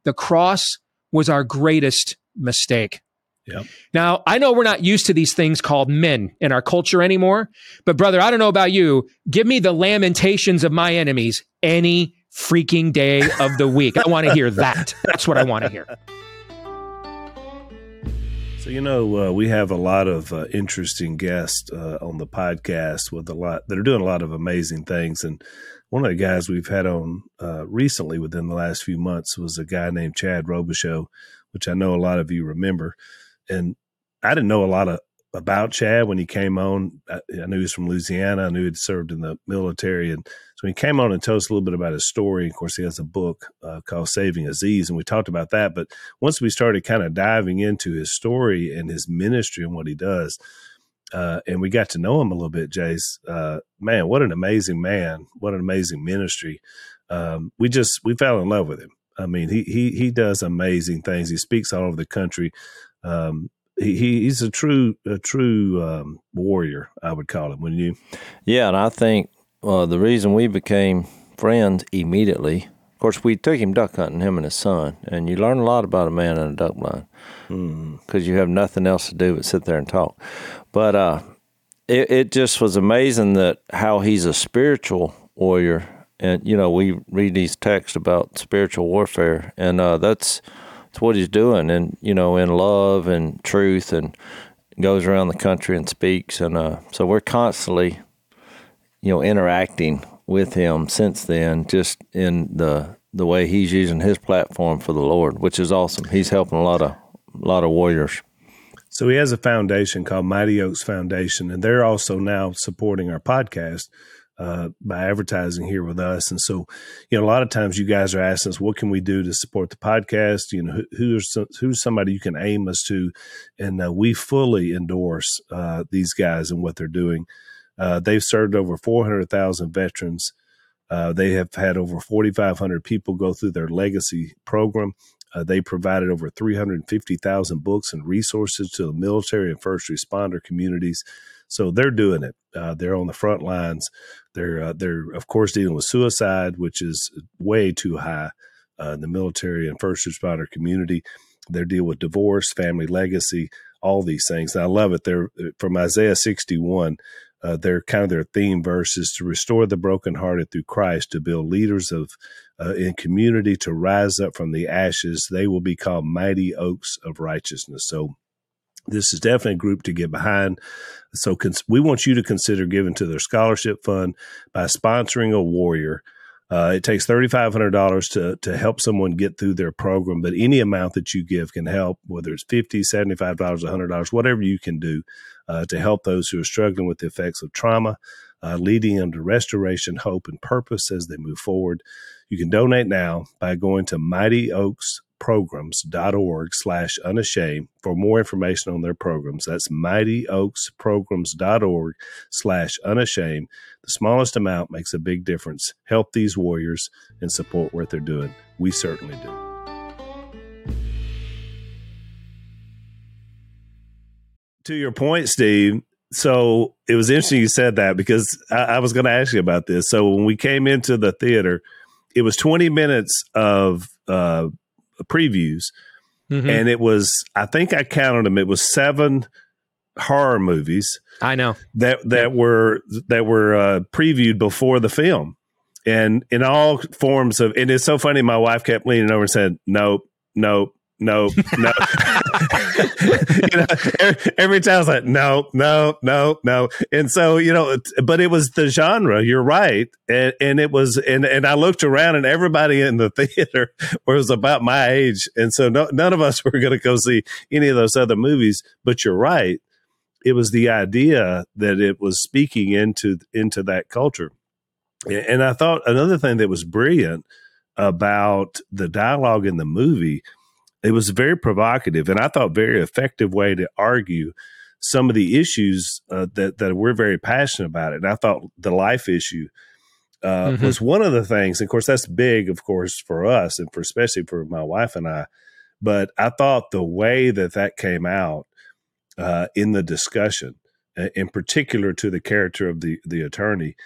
the cross was our greatest mistake. Yep. Now, I know we're not used to these things called men in our culture anymore, but brother, I don't know about you. Give me the lamentations of my enemies any freaking day of the week. I want to hear that. That's what I want to hear. So you know, uh, we have a lot of uh, interesting guests uh, on the podcast with a lot that are doing a lot of amazing things. And one of the guys we've had on uh, recently within the last few months was a guy named Chad Robichaux, which I know a lot of you remember. And I didn't know a lot of about Chad when he came on. I, I knew he was from Louisiana. I knew he'd served in the military, and so he came on and told us a little bit about his story. Of course, he has a book uh, called "Saving Aziz," and we talked about that. But once we started kind of diving into his story and his ministry and what he does, uh, and we got to know him a little bit, Jace. Uh, man, what an amazing man! What an amazing ministry! Um, we just we fell in love with him. I mean, he he he does amazing things. He speaks all over the country. Um, he, he's a true a true um, warrior. I would call him. Wouldn't you? Yeah, and I think uh, the reason we became friends immediately. Of course, we took him duck hunting, him and his son, and you learn a lot about a man in a duck blind because mm-hmm. you have nothing else to do but sit there and talk. But uh, it, it just was amazing that how he's a spiritual warrior, and you know we read these texts about spiritual warfare, and uh, that's it's what he's doing, and you know, in love and truth, and goes around the country and speaks, and uh, so we're constantly, you know, interacting with him since then, just in the the way he's using his platform for the Lord, which is awesome. He's helping a lot of a lot of warriors. So he has a foundation called Mighty Oaks Foundation, and they're also now supporting our podcast uh, by advertising here with us. And so, you know, a lot of times you guys are asking us, what can we do to support the podcast? You know, who, who's who's somebody you can aim us to? And uh, we fully endorse uh, these guys and what they're doing. Uh, they've served over 400,000 veterans. Uh, they have had over 4,500 people go through their legacy program. They provided over 350,000 books and resources to the military and first responder communities. So they're doing it. Uh, they're on the front lines. They're uh, they're of course dealing with suicide, which is way too high uh, in the military and first responder community. They're dealing with divorce, family legacy, all these things. And I love it. They're from Isaiah 61. Uh, they're kind of their theme verses to restore the brokenhearted through Christ, to build leaders of uh, in community to rise up from the ashes. They will be called mighty oaks of righteousness. So this is definitely a group to get behind. So cons- we want you to consider giving to their scholarship fund by sponsoring a warrior. Uh, it takes $3,500 to, to help someone get through their program, but any amount that you give can help, whether it's $50, $75, $100, whatever you can do uh, to help those who are struggling with the effects of trauma, uh, leading them to restoration, hope, and purpose as they move forward. You can donate now by going to Mighty Oaks programs.org slash unashamed for more information on their programs. That's mightyoaksprograms.org slash unashamed. The smallest amount makes a big difference. Help these warriors and support what they're doing. We certainly do. To your point, Steve, so it was interesting you said that because I, I was going to ask you about this. So when we came into the theater, it was 20 minutes of uh, previews, mm-hmm. and it was I think I counted them. It was seven horror movies. I know that that were that were uh, previewed before the film, and in all forms of. And it's so funny. My wife kept leaning over and said, "Nope, nope." No, no. you know, every, time I was like, no, no, no, no. And so, you know, but it was the genre. You're right, and and it was, and and I looked around, and everybody in the theater was about my age, and so no, none of us were going to go see any of those other movies. But you're right. It was the idea that it was speaking into into that culture, and I thought another thing that was brilliant about the dialogue in the movie it was a very provocative and I thought very effective way to argue some of the issues uh, that that we're very passionate about. And I thought the life issue uh, mm-hmm. was one of the things. Of course, that's big, of course, for us and for especially for my wife and I. But I thought the way that that came out uh, in the discussion, in particular to the character of the the attorney,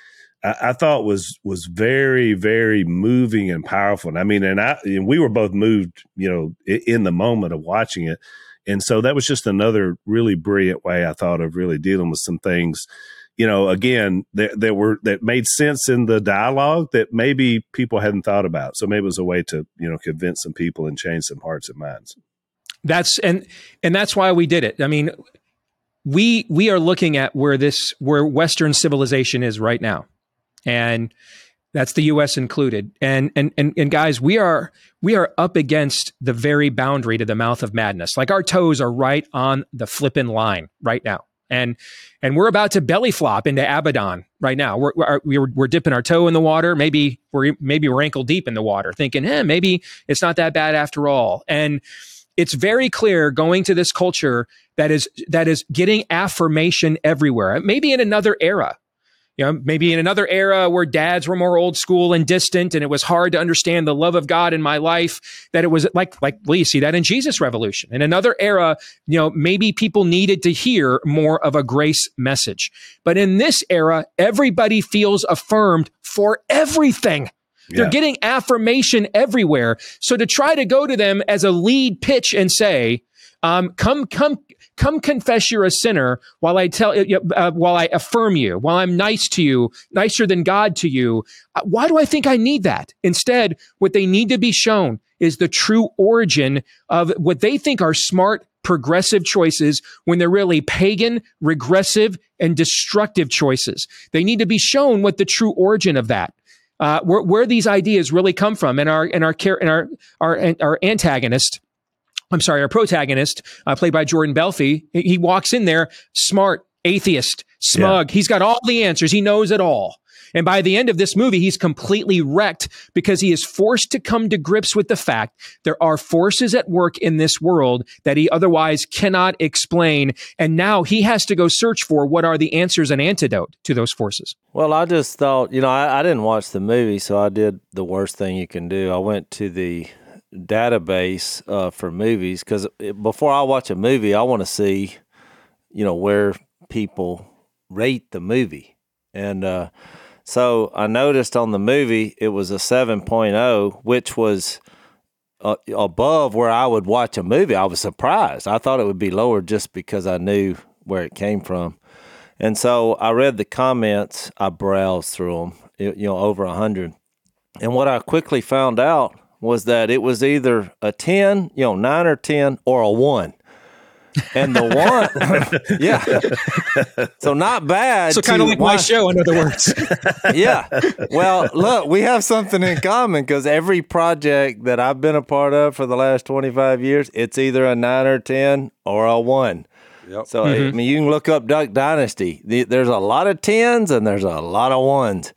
I, I, thought was was very very moving and powerful. And I mean, and I and we were both moved, you know, in, in the moment of watching it. And so that was just another really brilliant way I thought of really dealing with some things, you know, again that, that were that made sense in the dialogue that maybe people hadn't thought about. So maybe it was a way to you know convince some people and change some hearts and minds. That's and and that's why we did it. I mean, we we are looking at where this where Western civilization is right now and that's the US included. And and and and guys, we are we are up against the very boundary to the mouth of madness. Like our toes are right on the flipping line right now. And and we're about to belly flop into Abaddon right now. We're we're, we're dipping our toe in the water. Maybe we're maybe we're ankle deep in the water, thinking, "Eh, maybe it's not that bad after all." And it's very clear going to this culture that is that is getting affirmation everywhere. Maybe in another era, you know, maybe in another era where dads were more old school and distant and it was hard to understand the love of God in my life, that it was like, like, you see that in Jesus revolution. In another era, you know, maybe people needed to hear more of a grace message. But in this era, everybody feels affirmed for everything. They're getting affirmation everywhere. So to try to go to them as a lead pitch and say, um, come, come, come confess you're a sinner while I tell, uh, uh, while I affirm you, while I'm nice to you, nicer than God to you. Uh, why do I think I need that? Instead, what they need to be shown is the true origin of what they think are smart, progressive choices when they're really pagan, regressive, and destructive choices. They need to be shown what the true origin of that. Uh, where, where these ideas really come from, and our and our and our our, our antagonist I'm sorry, our protagonist, uh, played by Jordan Belfi, he walks in there smart, atheist, smug. Yeah. He's got all the answers. He knows it all. And by the end of this movie, he's completely wrecked because he is forced to come to grips with the fact there are forces at work in this world that he otherwise cannot explain. And now he has to go search for what are the answers and antidote to those forces. Well, I just thought, you know, I, I didn't watch the movie, so I did the worst thing you can do. I went to the database uh, for movies because before I watch a movie, I want to see, you know, where people rate the movie. And uh, so I noticed on the movie it was a 7.0, which was uh, above where I would watch a movie. I was surprised. I thought it would be lower just because I knew where it came from. And so I read the comments, I browsed through them, you know, over a 100. And what I quickly found out was that it was either a 10, you know, 9 or 10 or a 1. And the one, yeah. So not bad. So kind of like my show, in other words. yeah. Well, look, we have something in common because every project that I've been a part of for the last 25 years, it's either a 9 or 10 or a 1. Yep. So, mm-hmm. I mean, you can look up Duck Dynasty. There's a lot of 10s and there's a lot of 1s.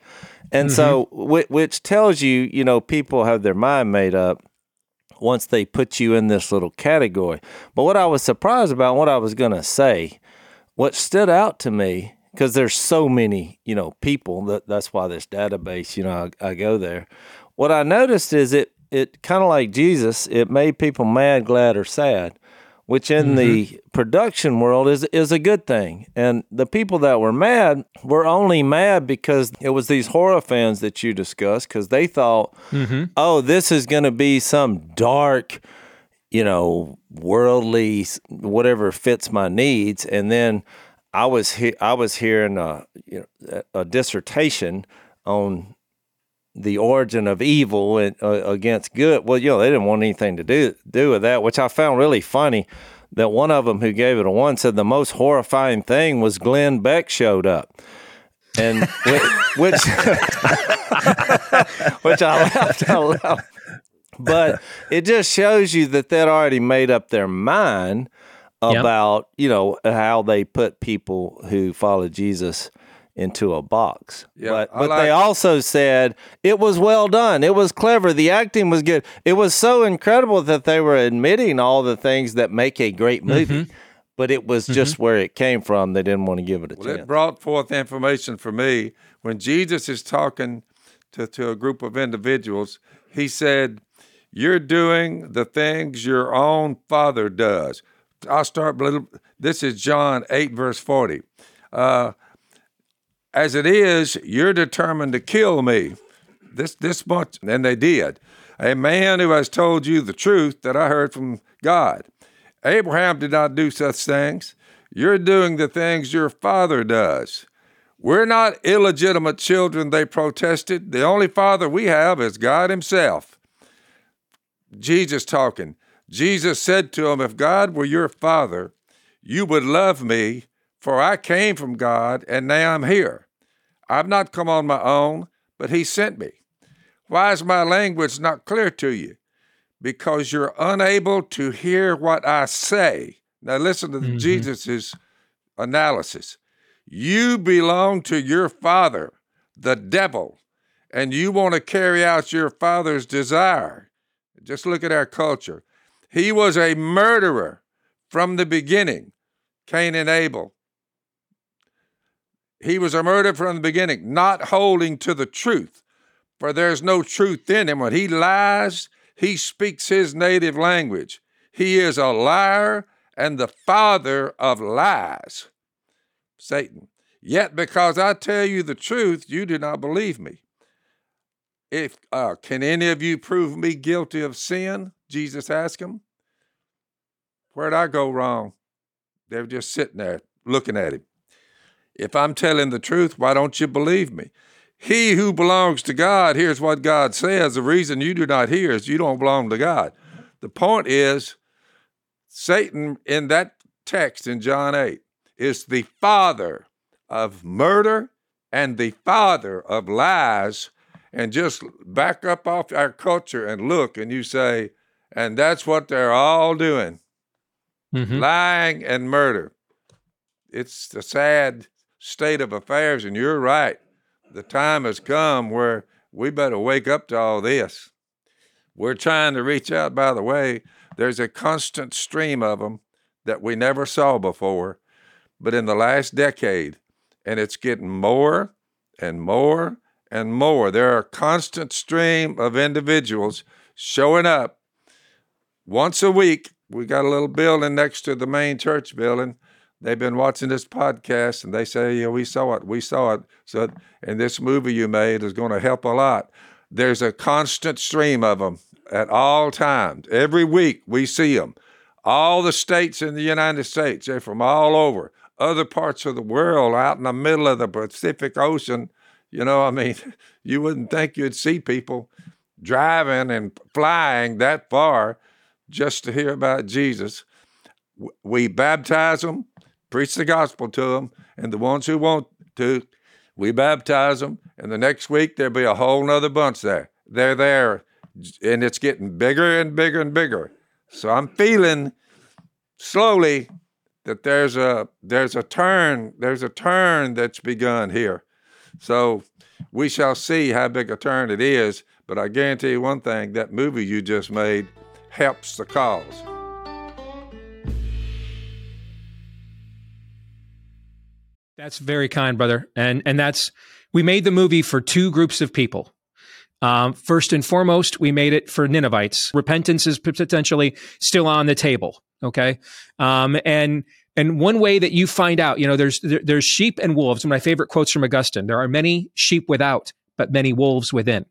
And mm-hmm. so, which tells you, you know, people have their mind made up once they put you in this little category. But what I was surprised about, what I was going to say, what stood out to me, because there's so many, you know, people that that's why this database, you know, I, I go there. What I noticed is it, it kind of like Jesus, it made people mad, glad, or sad which in mm-hmm. the production world is is a good thing. And the people that were mad were only mad because it was these horror fans that you discussed because they thought, mm-hmm. oh, this is going to be some dark, you know, worldly whatever fits my needs. And then I was he- I was hearing a, you know, a dissertation on the origin of evil and, uh, against good. Well, you know, they didn't want anything to do do with that, which I found really funny. That one of them who gave it a one said the most horrifying thing was Glenn Beck showed up, and which which which I laughed out loud. But it just shows you that they'd already made up their mind about yep. you know how they put people who follow Jesus into a box. Yeah, but but like- they also said it was well done. It was clever. The acting was good. It was so incredible that they were admitting all the things that make a great movie. Mm-hmm. But it was just mm-hmm. where it came from. They didn't want to give it a well, chance. It brought forth information for me when Jesus is talking to, to a group of individuals. He said, You're doing the things your own father does. I'll start. Little, this is John 8, verse 40. Uh, as it is, you're determined to kill me. This, this much, and they did. A man who has told you the truth that I heard from God. Abraham did not do such things. You're doing the things your father does. We're not illegitimate children, they protested. The only father we have is God Himself. Jesus talking. Jesus said to him, If God were your father, you would love me, for I came from God, and now I'm here. I've not come on my own, but He sent me. Why is my language not clear to you? Because you're unable to hear what I say. Now, listen to mm-hmm. Jesus' analysis. You belong to your father, the devil, and you want to carry out your father's desire. Just look at our culture. He was a murderer from the beginning, Cain and Abel. He was a murderer from the beginning, not holding to the truth, for there's no truth in him. When he lies, he speaks his native language. He is a liar and the father of lies, Satan. Yet because I tell you the truth, you do not believe me. If uh, can any of you prove me guilty of sin? Jesus asked him. Where'd I go wrong? They were just sitting there looking at him. If I'm telling the truth, why don't you believe me? He who belongs to God hears what God says. The reason you do not hear is you don't belong to God. The point is, Satan in that text in John 8 is the father of murder and the father of lies. And just back up off our culture and look, and you say, and that's what they're all doing mm-hmm. lying and murder. It's a sad state of affairs, and you're right. The time has come where we better wake up to all this. We're trying to reach out, by the way, there's a constant stream of them that we never saw before, but in the last decade, and it's getting more and more and more. There are a constant stream of individuals showing up once a week we got a little building next to the main church building. They've been watching this podcast and they say, yeah, we saw it, we saw it. So, and this movie you made is going to help a lot. There's a constant stream of them at all times. Every week we see them. All the states in the United States, they're from all over. Other parts of the world, out in the middle of the Pacific Ocean, you know, I mean, you wouldn't think you'd see people driving and flying that far just to hear about Jesus. We baptize them, preach the gospel to them, and the ones who want to, we baptize them, and the next week there'll be a whole nother bunch there. They're there, and it's getting bigger and bigger and bigger. So I'm feeling slowly that there's a there's a turn there's a turn that's begun here. So we shall see how big a turn it is. But I guarantee you one thing: that movie you just made helps the cause. That's very kind, brother. And and that's we made the movie for two groups of people. Um, first and foremost, we made it for Ninevites. Repentance is potentially still on the table. Okay, um, and and one way that you find out, you know, there's there, there's sheep and wolves. My favorite quotes from Augustine: "There are many sheep without, but many wolves within."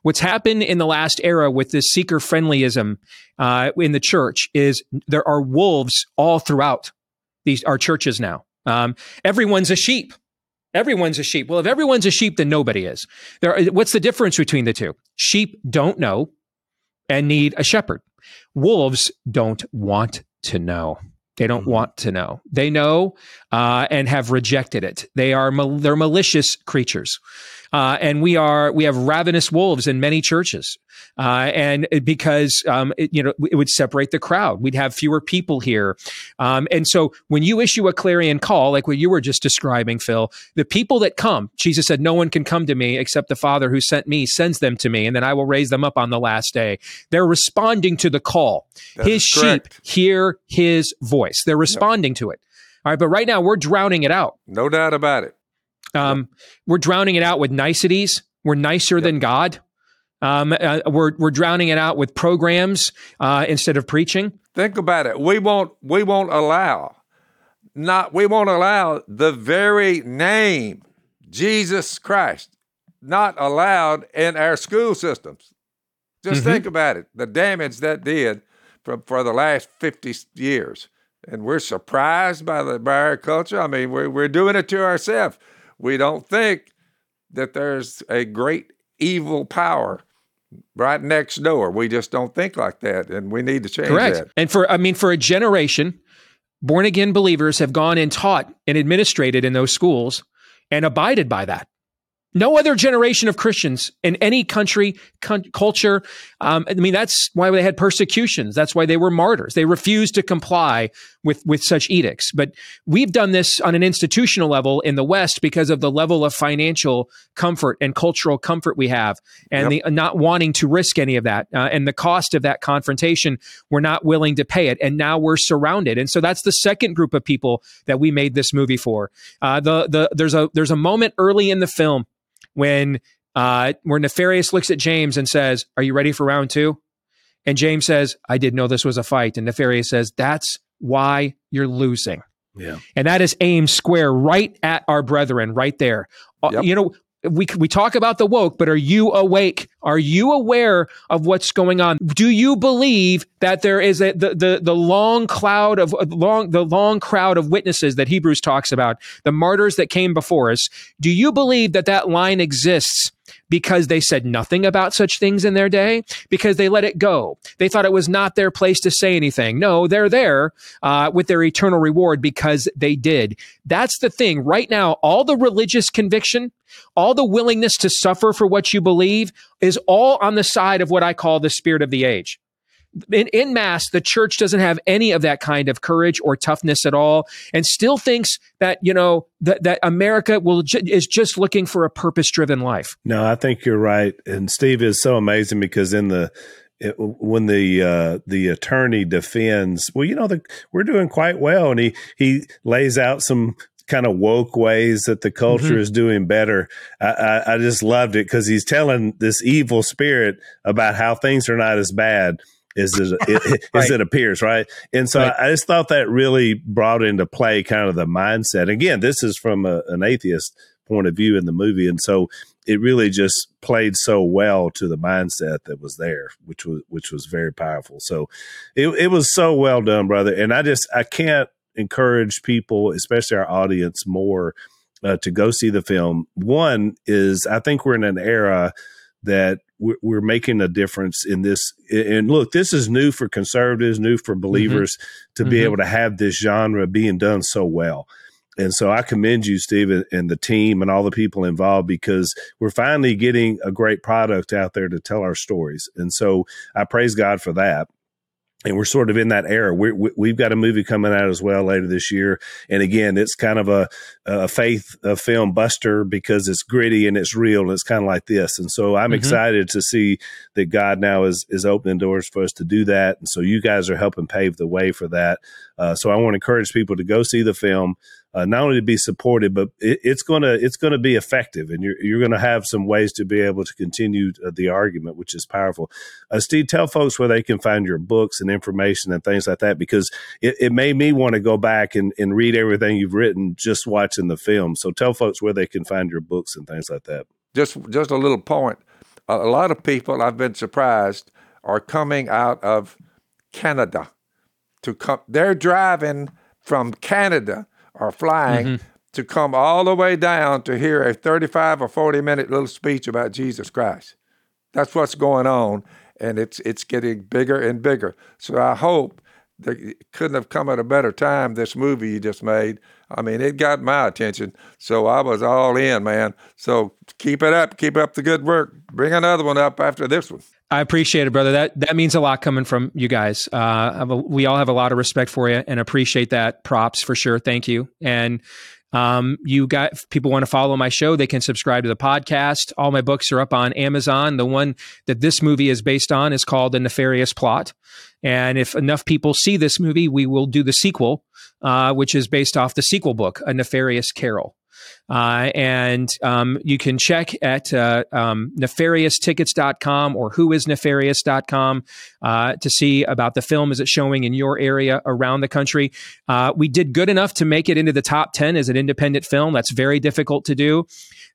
What's happened in the last era with this seeker friendlyism uh, in the church is there are wolves all throughout these our churches now. Um, everyone's a sheep. Everyone's a sheep. Well, if everyone's a sheep, then nobody is. There, what's the difference between the two? Sheep don't know and need a shepherd. Wolves don't want to know. They don't want to know. They know uh, and have rejected it. They are mal- they're malicious creatures. Uh, and we are we have ravenous wolves in many churches, uh, and because um, it, you know it would separate the crowd. We'd have fewer people here, um, and so when you issue a clarion call, like what you were just describing, Phil, the people that come, Jesus said, "No one can come to me except the Father who sent me sends them to me, and then I will raise them up on the last day." They're responding to the call. That His sheep hear His voice. They're responding to it. All right, but right now we're drowning it out. No doubt about it. Um, We're drowning it out with niceties. We're nicer than God. Um, uh, we're we're drowning it out with programs uh, instead of preaching. Think about it. We won't we won't allow not we won't allow the very name Jesus Christ not allowed in our school systems. Just think about it. The damage that did for, for the last 50 years. And we're surprised by the by our culture. I mean, we're we're doing it to ourselves. We don't think that there's a great evil power right next door. We just don't think like that, and we need to change that. Correct. that. And for I mean, for a generation, born again believers have gone and taught and administrated in those schools and abided by that. No other generation of Christians in any country, con- culture. Um, I mean, that's why they had persecutions. That's why they were martyrs. They refused to comply with with such edicts. But we've done this on an institutional level in the West because of the level of financial comfort and cultural comfort we have, and the not wanting to risk any of that, uh, and the cost of that confrontation. We're not willing to pay it, and now we're surrounded. And so that's the second group of people that we made this movie for. Uh, the the there's a there's a moment early in the film when uh, where Nefarious looks at James and says, "Are you ready for round two? And James says, "I didn't know this was a fight." And Nefarious says, "That's why you're losing." Yeah. And that is aimed square right at our brethren, right there. Uh, Yep. You know, we we talk about the woke, but are you awake? Are you aware of what's going on? Do you believe that there is a the the, the long cloud of long the long crowd of witnesses that Hebrews talks about, the martyrs that came before us? Do you believe that that line exists? Because they said nothing about such things in their day, because they let it go. They thought it was not their place to say anything. No, they're there uh, with their eternal reward because they did. That's the thing. Right now, all the religious conviction, all the willingness to suffer for what you believe is all on the side of what I call the spirit of the age. In, in mass, the church doesn't have any of that kind of courage or toughness at all, and still thinks that you know that, that America will ju- is just looking for a purpose-driven life. No, I think you're right. And Steve is so amazing because in the it, when the uh, the attorney defends, well, you know, the, we're doing quite well, and he he lays out some kind of woke ways that the culture Mhm. is doing better. I, I, I just loved it because he's telling this evil spirit about how things are not as bad as it, it, Right. as it appears, right? And so Right. I, I just thought that really brought into play kind of the mindset. Again, this is from a, an atheist point of view in the movie, and so it really just played so well to the mindset that was there, which was which was very powerful. So it it was so well done, brother. And I just I can't encourage people, especially our audience, more uh, to go see the film. One is I think we're in an era that we're, we're making a difference in this. And look, this is new for conservatives, new for believers to be Mhm. able to have this genre being done so well. And so I commend you, Steve, and the team and all the people involved because we're finally getting a great product out there to tell our stories. And so I praise God for that. And we're sort of in that era. We're, we, we've got a movie coming out as well later this year. And again, it's kind of a, a faith a film buster because it's gritty and it's real and it's kind of like this. And so I'm Mhm. excited to see that God now is is opening doors for us to do that. And so you guys are helping pave the way for that. Uh, so I want to encourage people to go see the film uh, not only to be supported, but it, it's gonna it's gonna be effective, and you're you're gonna have some ways to be able to continue uh, the argument, which is powerful. Uh, Steve, tell folks where they can find your books and information and things like that, because it, it made me want to go back and, and read everything you've written just watching the film. So tell folks where they can find your books and things like that. just just a little point. A, a lot of people I've been surprised are coming out of Canada to come. They're driving from Canada or flying mm-hmm. to come all the way down to hear a 35 or 40 minute little speech about Jesus Christ. That's what's going on, and it's it's getting bigger and bigger. So I hope that it couldn't have come at a better time. This movie you just made. I mean, it got my attention, so I was all in, man. So keep it up, keep up the good work. Bring another one up after this one. I appreciate it, brother. That that means a lot coming from you guys. Uh, we all have a lot of respect for you and appreciate that. Props for sure. Thank you. And um, you got people want to follow my show, they can subscribe to the podcast. All my books are up on Amazon. The one that this movie is based on is called The Nefarious Plot. And if enough people see this movie, we will do the sequel, uh, which is based off the sequel book, A Nefarious Carol. Uh, and um, you can check at uh, um, nefarioustickets.com or whoisnefarious.com uh, to see about the film. Is it showing in your area around the country? Uh, we did good enough to make it into the top 10 as an independent film. That's very difficult to do.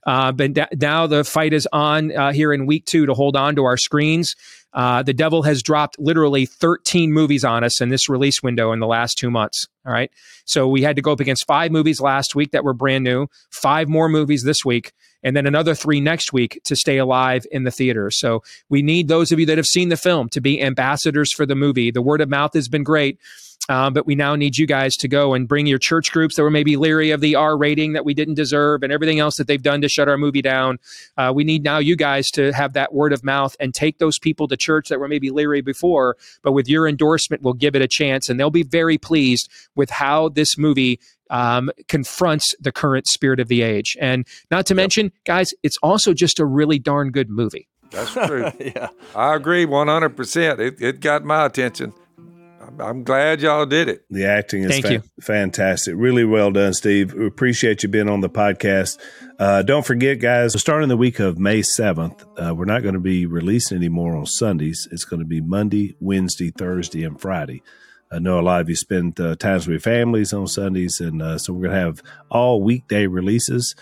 Uh, but da- now the fight is on uh, here in week two to hold on to our screens. Uh, the devil has dropped literally 13 movies on us in this release window in the last two months. All right. So we had to go up against five movies last week that were brand new, five more movies this week, and then another three next week to stay alive in the theater. So we need those of you that have seen the film to be ambassadors for the movie. The word of mouth has been great. Um, but we now need you guys to go and bring your church groups that were maybe leery of the R rating that we didn't deserve and everything else that they've done to shut our movie down. Uh, we need now you guys to have that word of mouth and take those people to church that were maybe leery before, but with your endorsement, we'll give it a chance and they'll be very pleased with how this movie um, confronts the current spirit of the age. And not to yep. mention, guys, it's also just a really darn good movie. That's true. yeah. I agree 100%. It, it got my attention. I'm glad y'all did it. The acting is fa- fantastic. Really well done, Steve. We appreciate you being on the podcast. Uh, don't forget, guys, starting the week of May 7th, uh, we're not going to be releasing anymore on Sundays. It's going to be Monday, Wednesday, Thursday, and Friday. I know a lot of you spend uh, times with your families on Sundays, and uh, so we're going to have all weekday releases.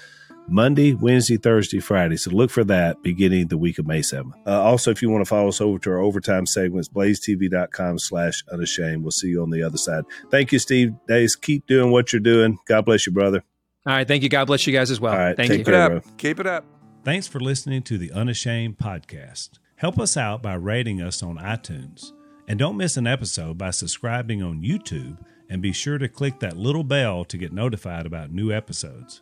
Monday, Wednesday, Thursday, Friday. So look for that beginning the week of May 7th. Uh, also, if you want to follow us over to our overtime segments, blazetv.com slash unashamed. We'll see you on the other side. Thank you, Steve Deace. Keep doing what you're doing. God bless you, brother. All right. Thank you. God bless you guys as well. All right. Thank you. Keep it up. Keep it up. Thanks for listening to the Unashamed podcast. Help us out by rating us on iTunes. And don't miss an episode by subscribing on YouTube and be sure to click that little bell to get notified about new episodes.